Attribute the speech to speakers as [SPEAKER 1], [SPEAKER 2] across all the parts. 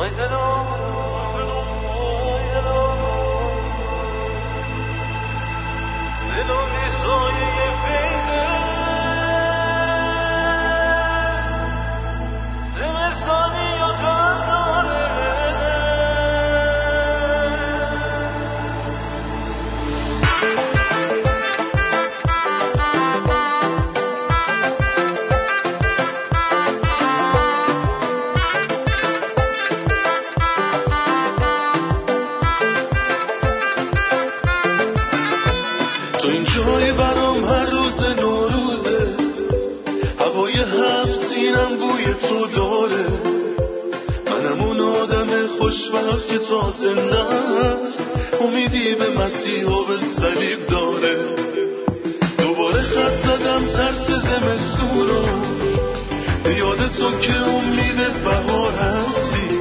[SPEAKER 1] Maintenant
[SPEAKER 2] خوشبخت که تا زنده است. امیدی به مسیح و به صلیب داره. دوباره خط زدم ترس زمستون رو. به یاد تو که امید بهار هستی.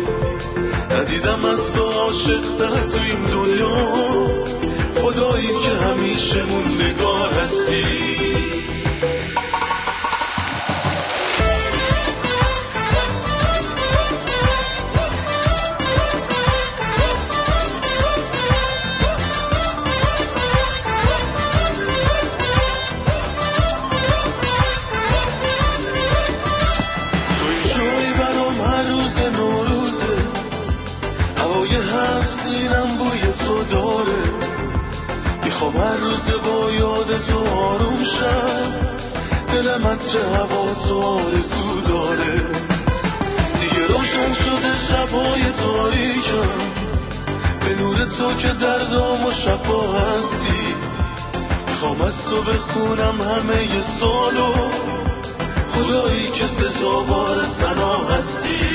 [SPEAKER 2] ندیدم از تو عاشق تر تو این دنیا. خدایی که همیشه موندگار هستی. من چه هوا تو آرزو داره؟ دیگه روشن شده شبای تاریکم به نور تو که دردام و شفا هستی. می‌خوام از تو بخونم همه ی سالو خدایی که سزاوار سنا هستی.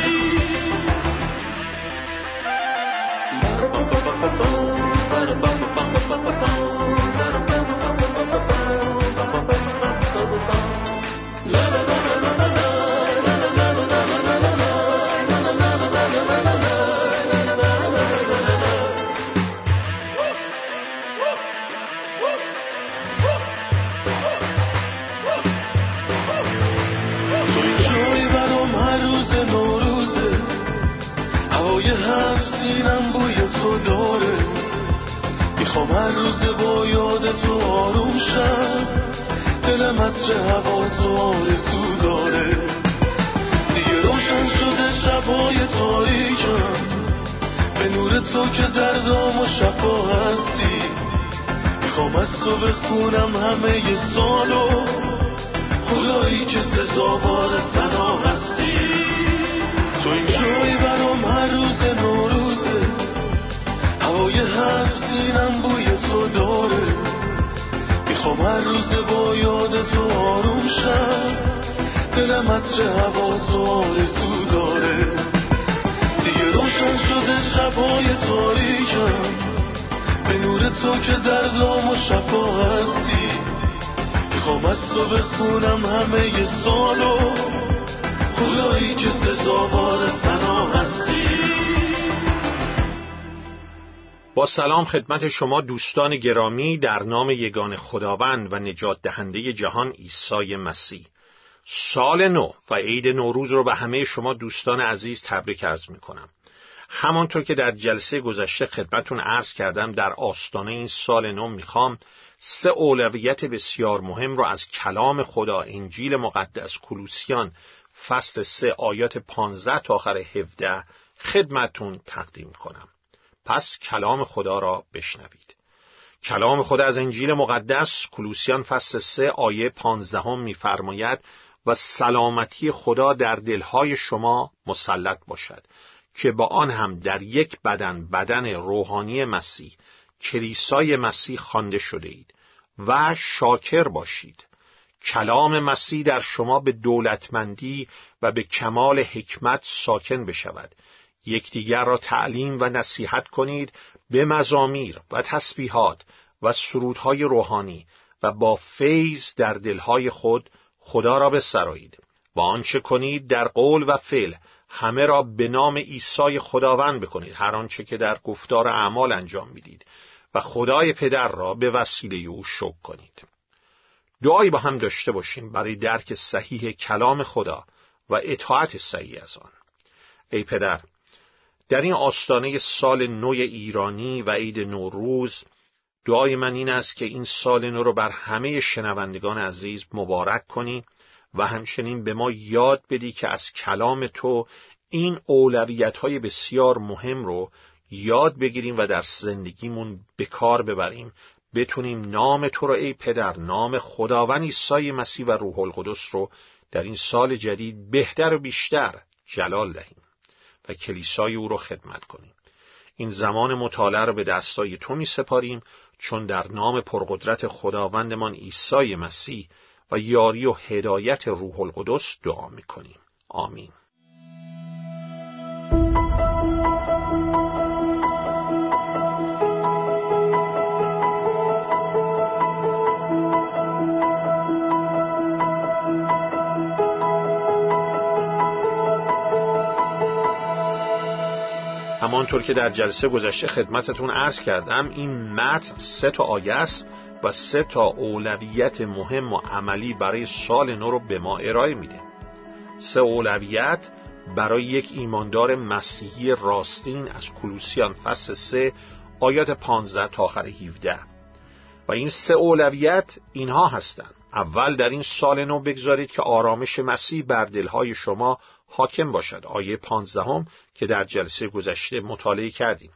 [SPEAKER 2] چه هوا تو آرزو دیگه روشن شده شبای تاریکم. به نورت تو که دردام و شفا هستی. می‌خوام از تو همه ی سالو. خدایی که سزاوار سنا هستی. تو این جایی برام هر روز نوروزه. هوای هر سینم بوی تو داره. می‌خوام هر روز با یاد آروم شد دلم از چه هوا و تو داره. دیگه روشن شده شبای تاریکم به نور تو که در دام و شفا هستی. می‌خوام از تو بخونم همه ی سالو. خدایی که سزا
[SPEAKER 3] سلام خدمت شما دوستان گرامی در نام یگان خداوند و نجات دهنده جهان عیسی مسیح. سال نو و عید نوروز رو به همه شما دوستان عزیز تبریک عرض می کنم همانطور که در جلسه گذشته خدمتون عرض کردم در آستانه این سال نو می‌خوام سه اولویت بسیار مهم رو از کلام خدا انجیل مقدس کلوسیان فصل سه آیات 15 تا آخر 17 خدمتون تقدیم کنم. پس کلام خدا را بشنوید. کلام خدا از انجیل مقدس کلوسیان فصل سه آیه پانزدهم میفرماید و سلامتی خدا در دلهای شما مسلط باشد که با آن هم در یک بدن بدن روحانی مسیح کلیسای مسیح خوانده شده اید و شاکر باشید. کلام مسیح در شما به دولتمندی و به کمال حکمت ساکن بشود. یکدیگر را تعلیم و نصیحت کنید به مزامیر و تسبیحات و سرودهای روحانی و با فیض در دلهای خود خدا را بسرایید و آنچه کنید در قول و فعل همه را به نام عیسی خداوند بکنید هر آنچه که در گفتار اعمال انجام می‌دید و خدای پدر را به وسیله او شکر کنید. دعایی با هم داشته باشیم برای درک صحیح کلام خدا و اطاعت صحیح از آن. ای پدر در این آستانه سال نو ایرانی و عید نوروز دعای من این است که این سال نو رو بر همه شنوندگان عزیز مبارک کنی و همچنین به ما یاد بدی که از کلام تو این اولویت های بسیار مهم رو یاد بگیریم و در زندگیمون به کار ببریم. بتونیم نام تو رو ای پدر نام خداوند عیسی مسیح و روح القدس رو در این سال جدید بهتر و بیشتر جلال دهیم. و کلیسای او را خدمت کنیم. این زمان مطالعه را به دستای تو می سپاریم چون در نام پرقدرت خداوندمان عیسی مسیح و یاری و هدایت روح القدس دعا می کنیم آمین. همانطور که در جلسه گذشته خدمتتون عرض کردم این متن سه تا آیه است و سه تا اولویت مهم و عملی برای سال نو رو به ما ارائه میده. سه اولویت برای یک ایماندار مسیحی راستین از کلوسیان فصل سه آیات 15 تا آخر 17 و این سه اولویت اینها هستند. اول در این سال نو بگذارید که آرامش مسیح بر دلهای شما حاکم باشد. آیه پانزدهم که در جلسه گذشته مطالعه کردیم.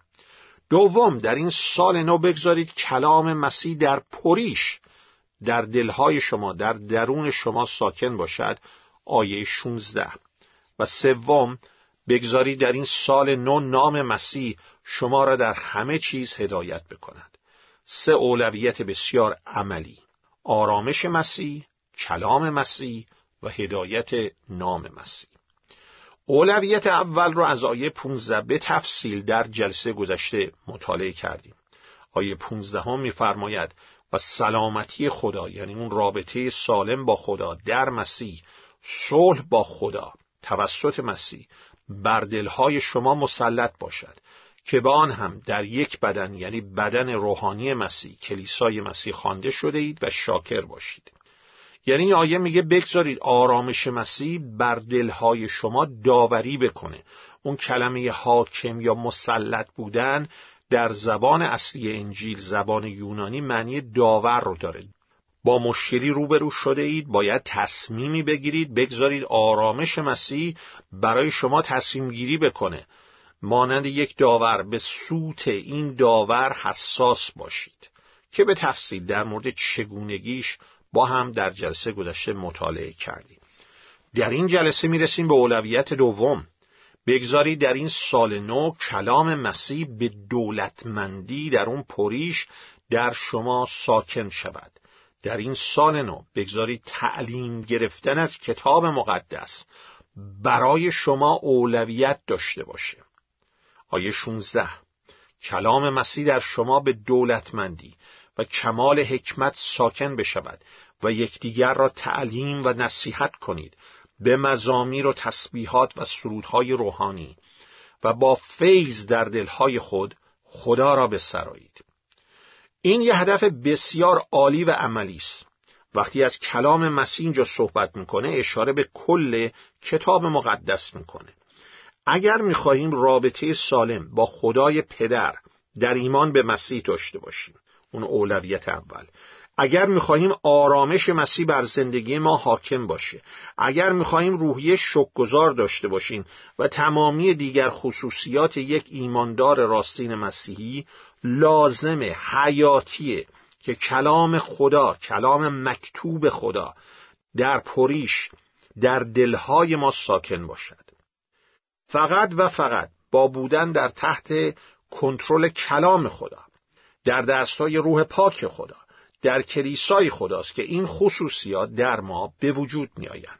[SPEAKER 3] دوم در این سال نو بگذارید کلام مسیح در پریش در دلهای شما در درون شما ساکن باشد. آیه 16 و سوم بگذارید در این سال نو نام مسیح شما را در همه چیز هدایت بکند. سه اولویت بسیار عملی. آرامش مسیح کلام مسیح و هدایت نام مسیح. اولویت اول رو از آیه 15 به تفصیل در جلسه گذشته مطالعه کردیم. آیه 15 هم میفرماید و سلامتی خدا یعنی اون رابطه سالم با خدا در مسیح صلح با خدا توسط مسیح بر دلهای شما مسلط باشد که به آن هم در یک بدن یعنی بدن روحانی مسیح کلیسای مسیح خوانده شده اید و شاکر باشید یعنی این آیه میگه بگذارید آرامش مسیح بر دلهای شما داوری بکنه. اون کلمه حاکم یا مسلط بودن در زبان اصلی انجیل زبان یونانی معنی داور رو داره. با مشکلی روبرو شده اید باید تصمیمی بگیرید بگذارید آرامش مسیح برای شما تصمیم گیری بکنه. مانند یک داور به سوت این داور حساس باشید. که به تفصیل در مورد چگونگیش با هم در جلسه گذشته مطالعه کردیم. در این جلسه می‌رسیم به اولویت دوم. بگذارید در این سال نو کلام مسیح به دولتمندی در اون پریش در شما ساکن شود. در این سال نو بگذارید تعلیم گرفتن از کتاب مقدس برای شما اولویت داشته باشه. آیه 16 کلام مسیح در شما به دولتمندی. و کمال حکمت ساکن بشود و یکدیگر را تعلیم و نصیحت کنید. به مزامیر و تسبیحات و سرودهای روحانی و با فیض در دلهای خود خدا را بسرایید. این یه هدف بسیار عالی و عملی است. وقتی از کلام مسیح اینجا صحبت می‌کنه اشاره به کل کتاب مقدس می‌کنه. اگر می‌خواهیم رابطه سالم با خدای پدر در ایمان به مسیح داشته باشیم اون اولویت اول. اگر می‌خواهیم آرامش مسیح بر زندگی ما حاکم باشه اگر می‌خواهیم روحیه شکگذار داشته باشیم و تمامی دیگر خصوصیات یک ایماندار راستین مسیحی لازم حیاتیه که کلام خدا کلام مکتوب خدا در پریش در دلهای ما ساکن باشد. فقط و فقط با بودن در تحت کنترل کلام خدا. در دستای روح پاک خدا در کلیسای خداست که این خصوصیات در ما به وجود می آیند.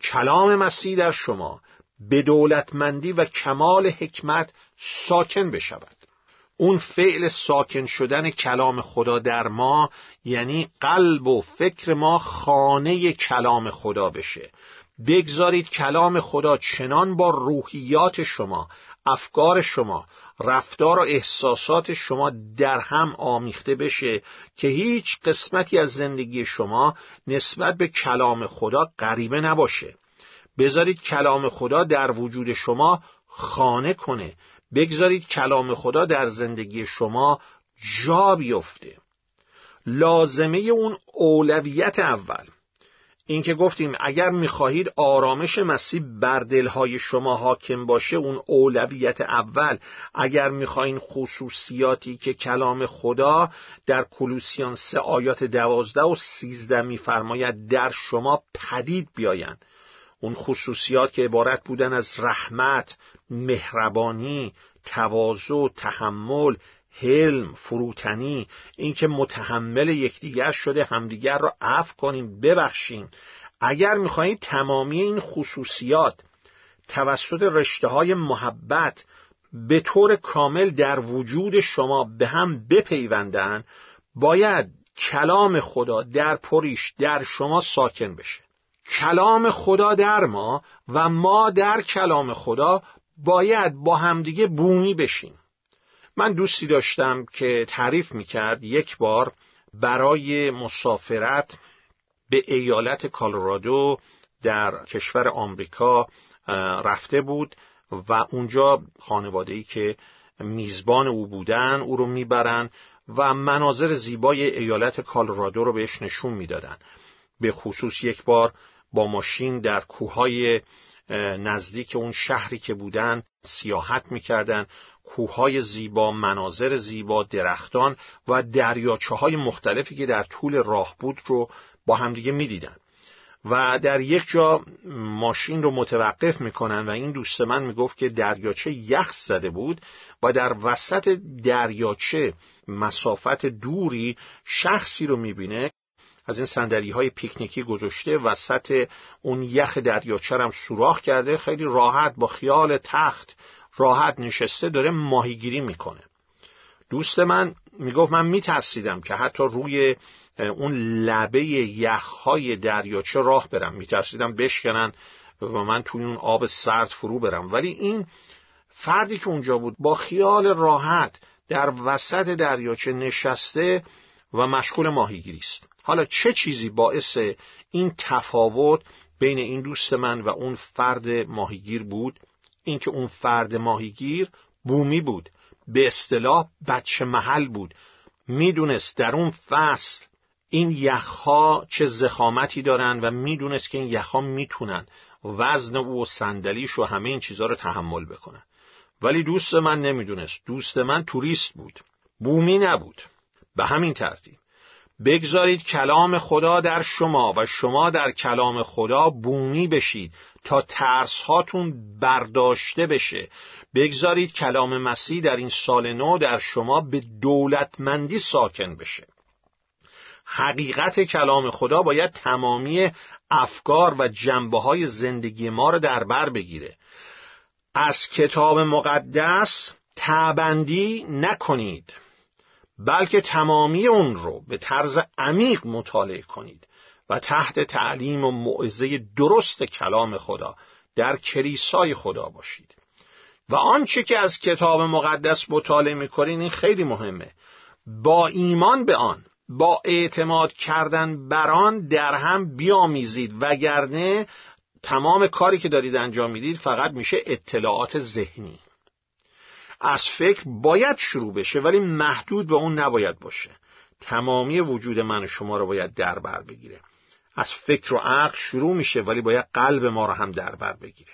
[SPEAKER 3] کلام مسیح در شما به دولتمندی و کمال حکمت ساکن بشود اون فعل ساکن شدن کلام خدا در ما یعنی قلب و فکر ما خانه کلام خدا بشه بگذارید کلام خدا چنان با روحیات شما افکار شما رفتار و احساسات شما در هم آمیخته بشه که هیچ قسمتی از زندگی شما نسبت به کلام خدا غریبه نباشه. بذارید کلام خدا در وجود شما خانه کنه. بگذارید کلام خدا در زندگی شما جا بیفته. لازمه اون اولویت اول. اینکه گفتیم اگر می‌خواهید آرامش مسیح بر دلهای شما حاکم باشه اون اولویت اول. اگر می‌خواهید خصوصیاتی که کلام خدا در کلوسیان سه آیات دوازده و سیزده میفرماید در شما پدید بیایند. اون خصوصیات که عبارت بودن از رحمت، مهربانی، تواضع، تحمل، حلم، فروتنی اینکه متحمل یکدیگر شده همدیگر را عفو کنیم ببخشیم. اگر می‌خواهید تمامی این خصوصیات توسط رشته های محبت به طور کامل در وجود شما به هم بپیوندن باید کلام خدا در پریش در شما ساکن بشه. کلام خدا در ما و ما در کلام خدا باید با همدیگه بومی بشیم. من دوستی داشتم که تعریف می‌کرد یک بار برای مسافرت به ایالت کالرادو در کشور آمریکا رفته بود و اونجا خانواده‌ای که میزبان او بودن او رو می‌برن و مناظر زیبای ایالت کالرادو رو بهش نشون می‌دادن. به خصوص یک بار با ماشین در کوههای نزدیک اون شهری که بودن سیاحت می‌کردن کوههای زیبا، مناظر زیبا، درختان و دریاچه های مختلفی که در طول راه بود رو با همدیگه می‌دیدن. و در یک جا ماشین رو متوقف می‌کنن و این دوست من می‌گفت که دریاچه یخ زده بود و در وسط دریاچه مسافت دوری شخصی رو می‌بینه. از این سندلی های پیکنیکی گذاشته وسط اون یخ دریاچه هم سوراخ کرده. خیلی راحت با خیال تخت راحت نشسته داره ماهیگیری می‌کنه. دوست من می‌گفت من میترسیدم که حتی روی اون لبه یخهای دریاچه راه برم. میترسیدم بشکنن و من توی اون آب سرد فرو برم. ولی این فردی که اونجا بود با خیال راحت در وسط دریاچه نشسته و مشغول ماهیگیری است. حالا چه چیزی باعث این تفاوت بین این دوست من و اون فرد ماهیگیر بود؟ اینکه اون فرد ماهیگیر بومی بود به اصطلاح بچه محل بود. می‌دونست در اون فصل این یخها چه زخامتی دارن و می‌دونست که این یخها می‌تونن وزن او و صندلیش و همه این چیزها رو تحمل بکنن. ولی دوست من نمی‌دونست. دوست من توریست بود. بومی نبود. به همین ترتیب. بگذارید کلام خدا در شما و شما در کلام خدا بومی بشید تا ترس هاتون برداشته بشه. بگذارید کلام مسیح در این سال نو در شما به دولتمندی ساکن بشه. حقیقت کلام خدا باید تمامی افکار و جنبه های زندگی ما رو در بر بگیره. از کتاب مقدس تابندی نکنید. بلکه تمامی اون رو به طرز عمیق مطالعه کنید و تحت تعلیم و موعظه درست کلام خدا در کلیسای خدا باشید. و آنچه که از کتاب مقدس مطالعه می‌کنید این خیلی مهمه. با ایمان به آن با اعتماد کردن بر آن در هم بیامیزید وگرنه تمام کاری که دارید انجام می‌دید فقط میشه اطلاعات ذهنی. از فکر باید شروع بشه ولی محدود به اون نباید باشه. تمامی وجود من و شما رو باید در بر بگیره. از فکر و عقل شروع میشه ولی باید قلب ما رو هم در بر بگیره.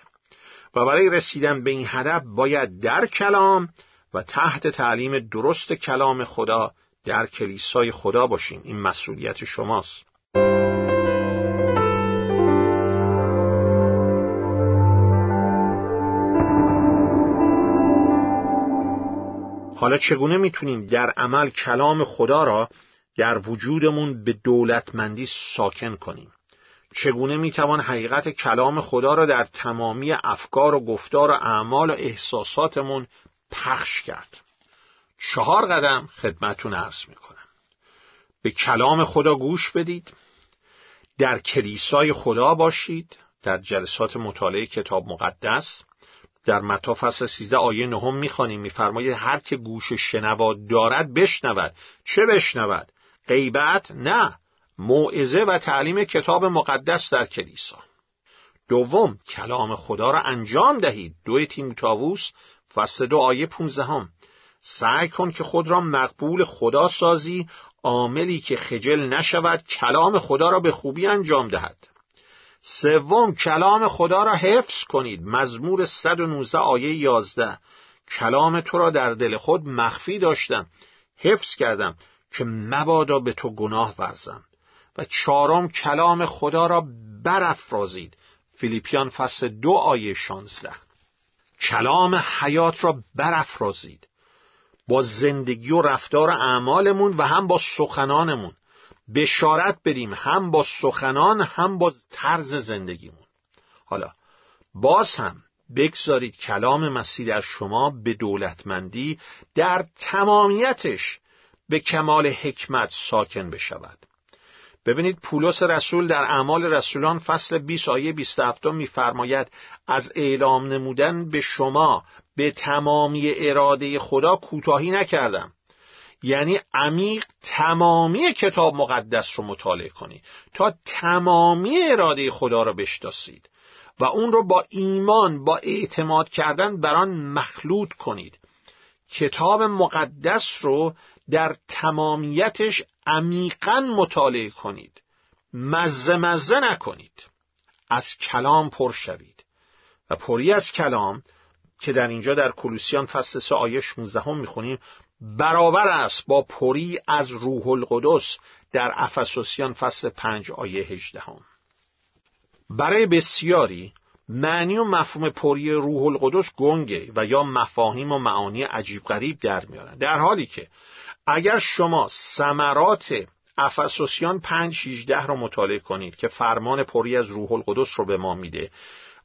[SPEAKER 3] و برای رسیدن به این هدف باید در کلام و تحت تعلیم درست کلام خدا در کلیسای خدا باشیم این مسئولیت شماست. حالا چگونه می‌تونیم در عمل کلام خدا را در وجودمون به دولتمندی ساکن کنیم؟ چگونه می‌توان حقیقت کلام خدا را در تمامی افکار و گفتار و اعمال و احساساتمون پخش کرد؟ چهار قدم خدمتون عرض می‌کنم. به کلام خدا گوش بدید. در کلیسای خدا باشید. در جلسات مطالعه کتاب مقدس. در متا فصل 13 آیه نهم می‌خوانیم میفرماید هر که گوش شنوا دارد بشنود. چه بشنود؟ غیبت؟ نه. موعظه و تعلیم کتاب مقدس در کلیسا. دوم کلام خدا را انجام دهید. دو تیموتائوس فصل دو آیه پونزدهم. سعی کن که خود را مقبول خدا سازی. عاملی که خجل نشود کلام خدا را به خوبی انجام دهد. سوم کلام خدا را حفظ کنید. مزمور 119 آیه 11 کلام تو را در دل خود مخفی داشتم. حفظ کردم که مبادا به تو گناه ورزم. و چهارم کلام خدا را برافرازید. فیلیپیان فصل دو آیه شانزده. کلام حیات را برافرازید. با زندگی و رفتار اعمالمون و هم با سخنانمون. بشارت بدیم هم با سخنان هم با طرز زندگیمون. حالا باز هم بگذارید کلام مسیح در شما به دولتمندی در تمامیتش به کمال حکمت ساکن بشود. ببینید پولس رسول در اعمال رسولان فصل 20 آیه 27 میفرماید از اعلام نمودن به شما به تمامی اراده خدا کوتاهی نکردم. یعنی عمیق تمامی کتاب مقدس رو مطالعه کنید تا تمامی اراده خدا رو بشناسید و اون رو با ایمان با اعتماد کردن بر آن مخلوط کنید. کتاب مقدس رو در تمامیتش عمیقا مطالعه کنید. مزه مزه نکنید. از کلام پر شوید. و پری از کلام که در اینجا در کلوسیان فصل 3 آیه 16 هم می‌خونیم برابر است با پری از روح القدس در افسوسیان فصل 5 آیه 18 هم. برای بسیاری معنی و مفهوم پری روح القدس گنگه و یا مفاهیم و معانی عجیب غریب در میارن در حالی که اگر شما ثمرات افسوسیان 5 16 رو مطالعه کنید که فرمان پری از روح القدس رو به ما میده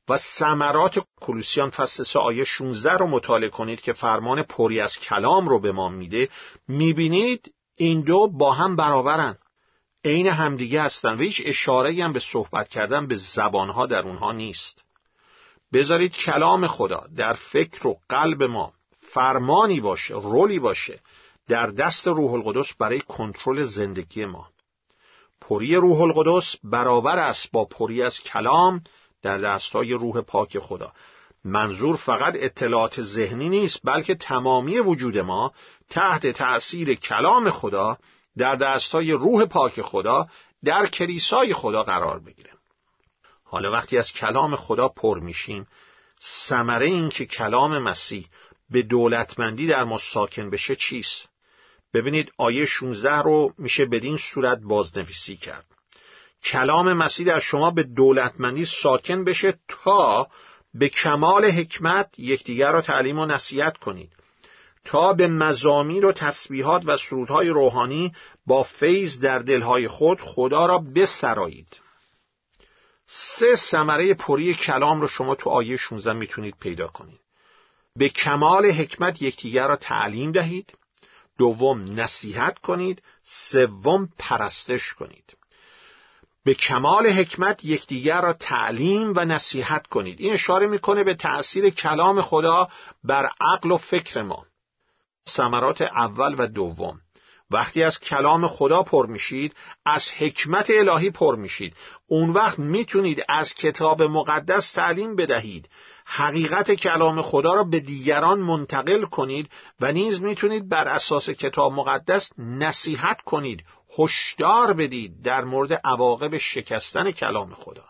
[SPEAKER 3] و ثمرات کلوسیان فصل 3 آیه 16 رو مطالعه کنید که فرمان پری از کلام رو به ما میده. می‌بینید این دو با هم برابرن. عین همدیگه هستن و هیچ اشاره هم به صحبت کردن به زبانها در اونها نیست. بذارید کلام خدا در فکر و قلب ما فرمانی باشه رولی باشه در دست روح القدس برای کنترل زندگی ما. پری روح القدس برابر است با پری از کلام در دستای روح پاک خدا. منظور فقط اطلاعات ذهنی نیست بلکه تمامی وجود ما تحت تأثیر کلام خدا در دستای روح پاک خدا در کلیسای خدا قرار بگیره. حالا وقتی از کلام خدا پر میشیم ثمره این که کلام مسیح به دولتمندی در ما ساکن بشه چیست؟ ببینید آیه 16 رو میشه بدین صورت بازنویسی کرد. کلام مسیح در شما به دولتمندی ساکن بشه تا به کمال حکمت یکدیگر را تعلیم و نصیحت کنید. تا به مزامیر و تسبیحات و سرودهای روحانی با فیض در دلهای خود خدا را بسرایید. سه ثمره پری کلام رو شما تو آیه 16 می‌تونید پیدا کنید. به کمال حکمت یکدیگر را تعلیم دهید. دوم نصیحت کنید. سوم پرستش کنید. به کمال حکمت یکدیگر را تعلیم و نصیحت کنید. این اشاره می‌کنه به تأثیر کلام خدا بر عقل و فکر ما. ثمرات اول و دوم. وقتی از کلام خدا پر میشید از حکمت الهی پر میشید. اون وقت می‌تونید از کتاب مقدس تعلیم بدهید. حقیقت کلام خدا را به دیگران منتقل کنید و نیز می‌تونید بر اساس کتاب مقدس نصیحت کنید. هشدار بدید در مورد عواقب شکستن کلام خدا.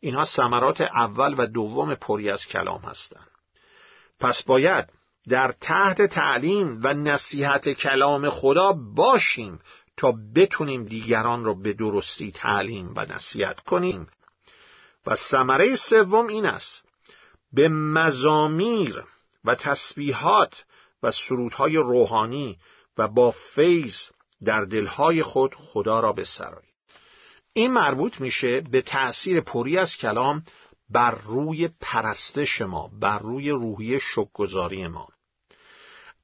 [SPEAKER 3] اینها ثمرات اول و دوم پری از کلام هستند. پس باید در تحت تعلیم و نصیحت کلام خدا باشیم تا بتونیم دیگران را به درستی تعلیم و نصیحت کنیم. و ثمره سوم این است. به مزامیر و تسبیحات و سرودهای روحانی و با فیض در دلهای خود خدا را بسرایید این مربوط میشه به تأثیر پری از کلام بر روی پرستش ما بر روی روحی شکگذاری ما.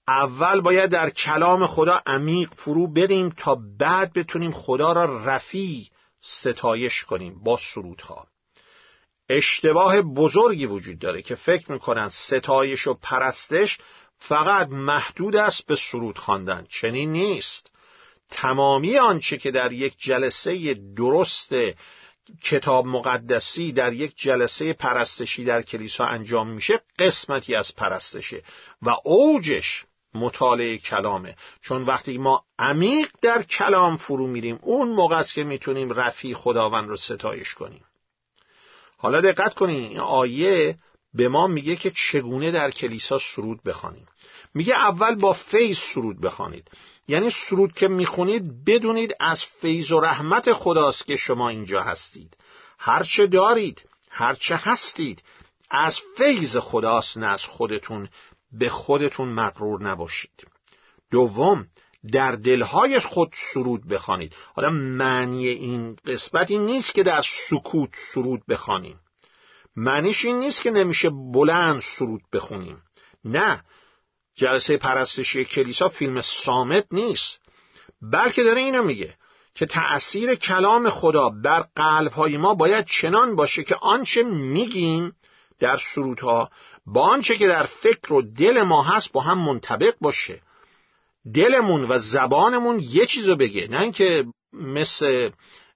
[SPEAKER 3] اول باید در کلام خدا عمیق فرو بریم تا بعد بتونیم خدا را رفی ستایش کنیم با سرودها. اشتباه بزرگی وجود داره که فکر می‌کنن ستایش و پرستش فقط محدود است به سرود خواندن. چنین نیست. تمامی آنچه که در یک جلسه درست کتاب مقدسی در یک جلسه پرستشی در کلیسا انجام میشه قسمتی از پرستشه و اوجش مطالعه کلامه. چون وقتی ما عمیق در کلام فرو میریم اون موقع است که می‌تونیم رفی خداوند رو ستایش کنیم. حالا دقت کنیم این آیه به ما میگه که چگونه در کلیسا سرود بخوانیم. میگه اول با فیض سرود بخوانید. یعنی سرود که می‌خونید بدونید از فیض و رحمت خداست که شما اینجا هستید. هرچه دارید هرچه هستید از فیض خداست نه از خودتون. به خودتون مقرور نباشید. دوم در دلهای خود سرود بخوانید. حالا معنی این قسمت این نیست که در سکوت سرود بخوانیم. معنیش این نیست که نمیشه بلند سرود بخونیم. نه جلسه پرستشی کلیسا فیلم سامت نیست. بلکه داره اینو میگه که تأثیر کلام خدا بر قلبهای ما باید چنان باشه که آنچه میگیم در سرودها با آنچه که در فکر و دل ما هست با هم منطبق باشه. دلمون و زبانمون یه چیزو بگه نه اینکه مثل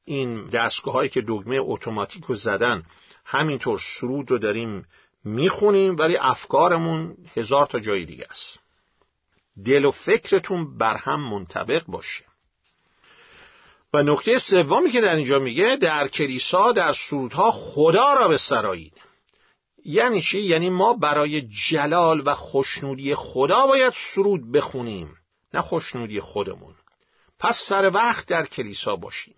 [SPEAKER 3] این دستگاه هایی که دگمه اتوماتیک رو زدن. همینطور سرود رو داریم می‌خونیم ولی افکارمون هزار تا جای دیگه است. دل و فکرتون بر هم منطبق باشه. و نکته سومی که در اینجا میگه در کلیسا در سرودها خدا را به سرایید یعنی چی؟ یعنی ما برای جلال و خوشنودی خدا باید سرود بخونیم نه خوشنودی خودمون. پس سر وقت در کلیسا باشیم.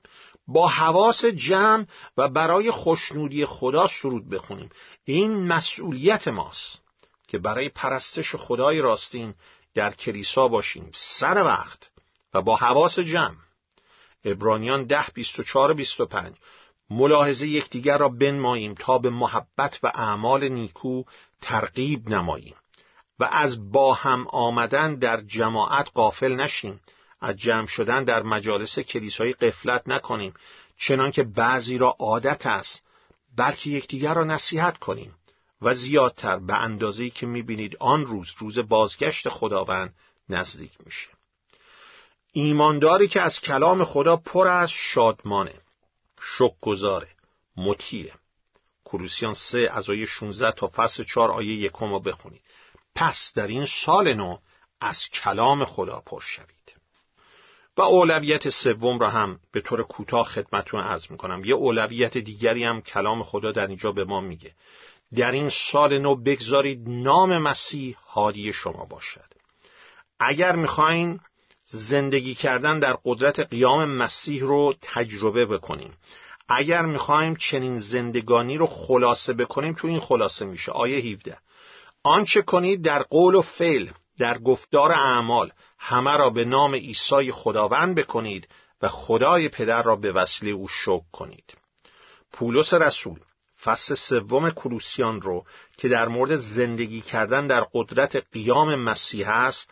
[SPEAKER 3] با حواس جمع و برای خوشنودی خدا سرود بخونیم. این مسئولیت ماست که برای پرستش خدای راستین در کلیسا باشیم سر وقت و با حواس جمع. ابرانیان ده بیست و چار بیست و پنج. ملاحظه یکدیگر را بنماییم تا به محبت و اعمال نیکو ترغیب نماییم و از با هم آمدن در جماعت قافل نشیم. از جمع شدن در مجالس کلیسایی قفلت نکنیم چنان که بعضی را عادت است بلکه یکدیگر را نصیحت کنیم و زیادتر به اندازه‌ای که می‌بینید آن روز روز بازگشت خداوند نزدیک میشه. ایمانداری که از کلام خدا پر از شادمانه شکگزاره مطیعه. کروسیان سه از آیه 16 تا فصل 4 آیه یکم رو بخونید. پس در این سال نو از کلام خدا پر شوید. و اولویت سوم را هم به طور کوتاه خدمتتون عرض می‌کنم. یه اولویت دیگری هم کلام خدا در اینجا به ما میگه. در این سال نو بگذارید نام مسیح هادی شما باشد. اگر می‌خواین زندگی کردن در قدرت قیام مسیح رو تجربه بکنیم اگر می‌خوایم چنین زندگانی رو خلاصه بکنیم تو این خلاصه میشه. آیه 17 آنچه کنید در قول و فعل در گفتار اعمال همه را به نام عیسی خداوند بکنید و خدای پدر را به وسیله او شکر کنید. پولس رسول فصل سوم کلوسیان رو که در مورد زندگی کردن در قدرت قیام مسیح است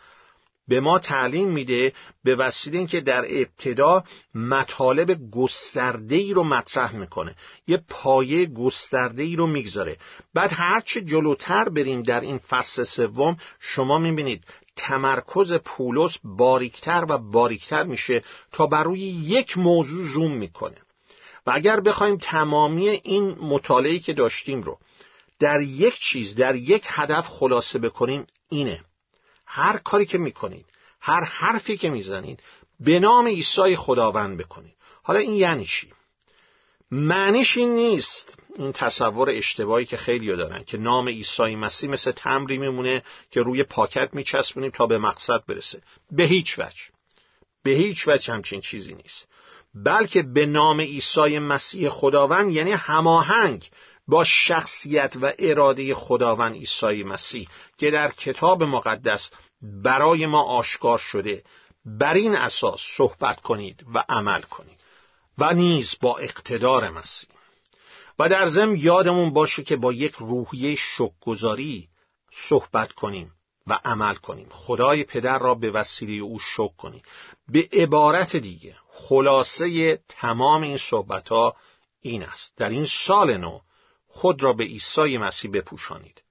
[SPEAKER 3] به ما تعلیم میده به وسیله اینکه در ابتدا مطالب گسترده ای رو مطرح می‌کنه. یه پایه گسترده ای رو می‌گذاره. بعد هرچه جلوتر بریم در این فصل سوم شما می‌بینید تمرکز پولس باریکتر و باریکتر میشه تا بر روی یک موضوع زوم می‌کنه. و اگر بخوایم تمامی این مطالعه که داشتیم رو در یک چیز در یک هدف خلاصه بکنیم اینه. هر کاری که می‌کنید هر حرفی که می‌زنید به نام عیسی خداوند بکنید. حالا این یعنی چی؟ معنیش این نیست این تصور اشتباهی که خیلی دارن که نام عیسی مسیح مثل تمری میمونه که روی پاکت میچسبونیم تا به مقصد برسه. به هیچ وجه. به هیچ وجه همچین چیزی نیست. بلکه به نام عیسی مسیح خداوند یعنی هماهنگ با شخصیت و اراده خداوند عیسی مسیح که در کتاب مقدس برای ما آشکار شده بر این اساس صحبت کنید و عمل کنید و نیز با اقتدار مسیح. و در ضمن یادمون باشه که با یک روحیه شکگذاری صحبت کنیم و عمل کنیم. خدای پدر را به وسیله او شکر کنیم. به عبارت دیگه خلاصه تمام این صحبت ها این است. در این سال نو خود را به عیسی مسیح بپوشانید.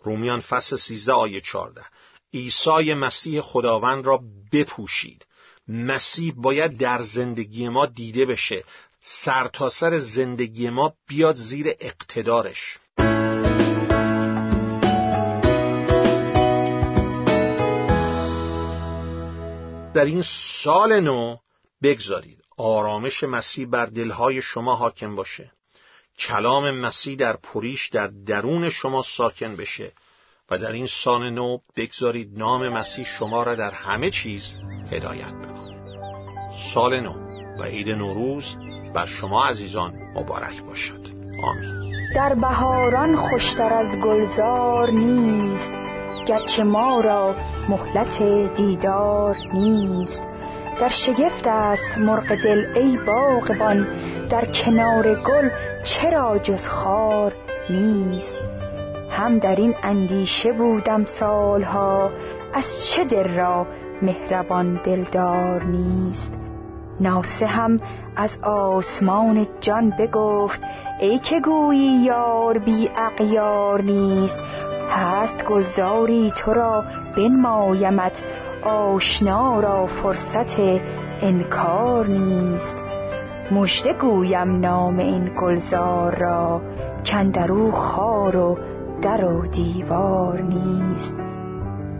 [SPEAKER 3] رومیان فصل 13 آیه 14 عیسی مسیح خداوند را بپوشید. مسیح باید در زندگی ما دیده بشه. سرتاسر سر زندگی ما بیاد زیر اقتدارش. در این سال نو بگذارید. آرامش مسیح بر دلهای شما حاکم باشه. کلام مسیح در پریش در درون شما ساکن بشه و در این سال نو بگذارید نام مسیح شما را در همه چیز هدایت بکنه سال نو و عید نوروز بر شما عزیزان مبارک باشد. آمین.
[SPEAKER 4] در بهاران خوشتر از گلزار نیست گرچه ما را مهلت دیدار نیست. در شگفت است مرغ دل ای باغبان در کنار گل چرا جز خار نیست؟ هم در این اندیشه بودم سالها از چه دل را مهربان دلدار نیست؟ ناسه هم از آسمان جان بگفت ای که گویی یار بی اقیار نیست هست گلزاری تو را بنمایمت آشنا را فرصت انکار نیست. مشته گویم نام این گلزار را کندرو خار و در و دیوار نیست.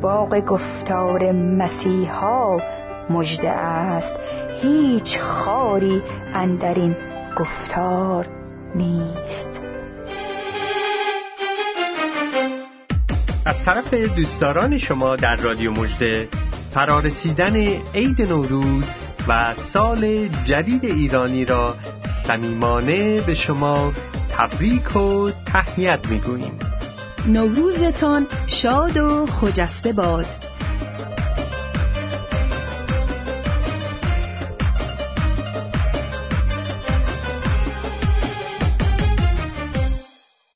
[SPEAKER 4] باغ گفتار مسیحا مجده است. هیچ خاری اندرین گفتار نیست.
[SPEAKER 5] از طرف دوستداران شما در رادیو مجده فرارسیدن عید نوروز و سال جدید ایرانی را صمیمانه به شما تبریک و تهنیت می‌گوییم.
[SPEAKER 6] نوروزتان شاد و خجسته باد.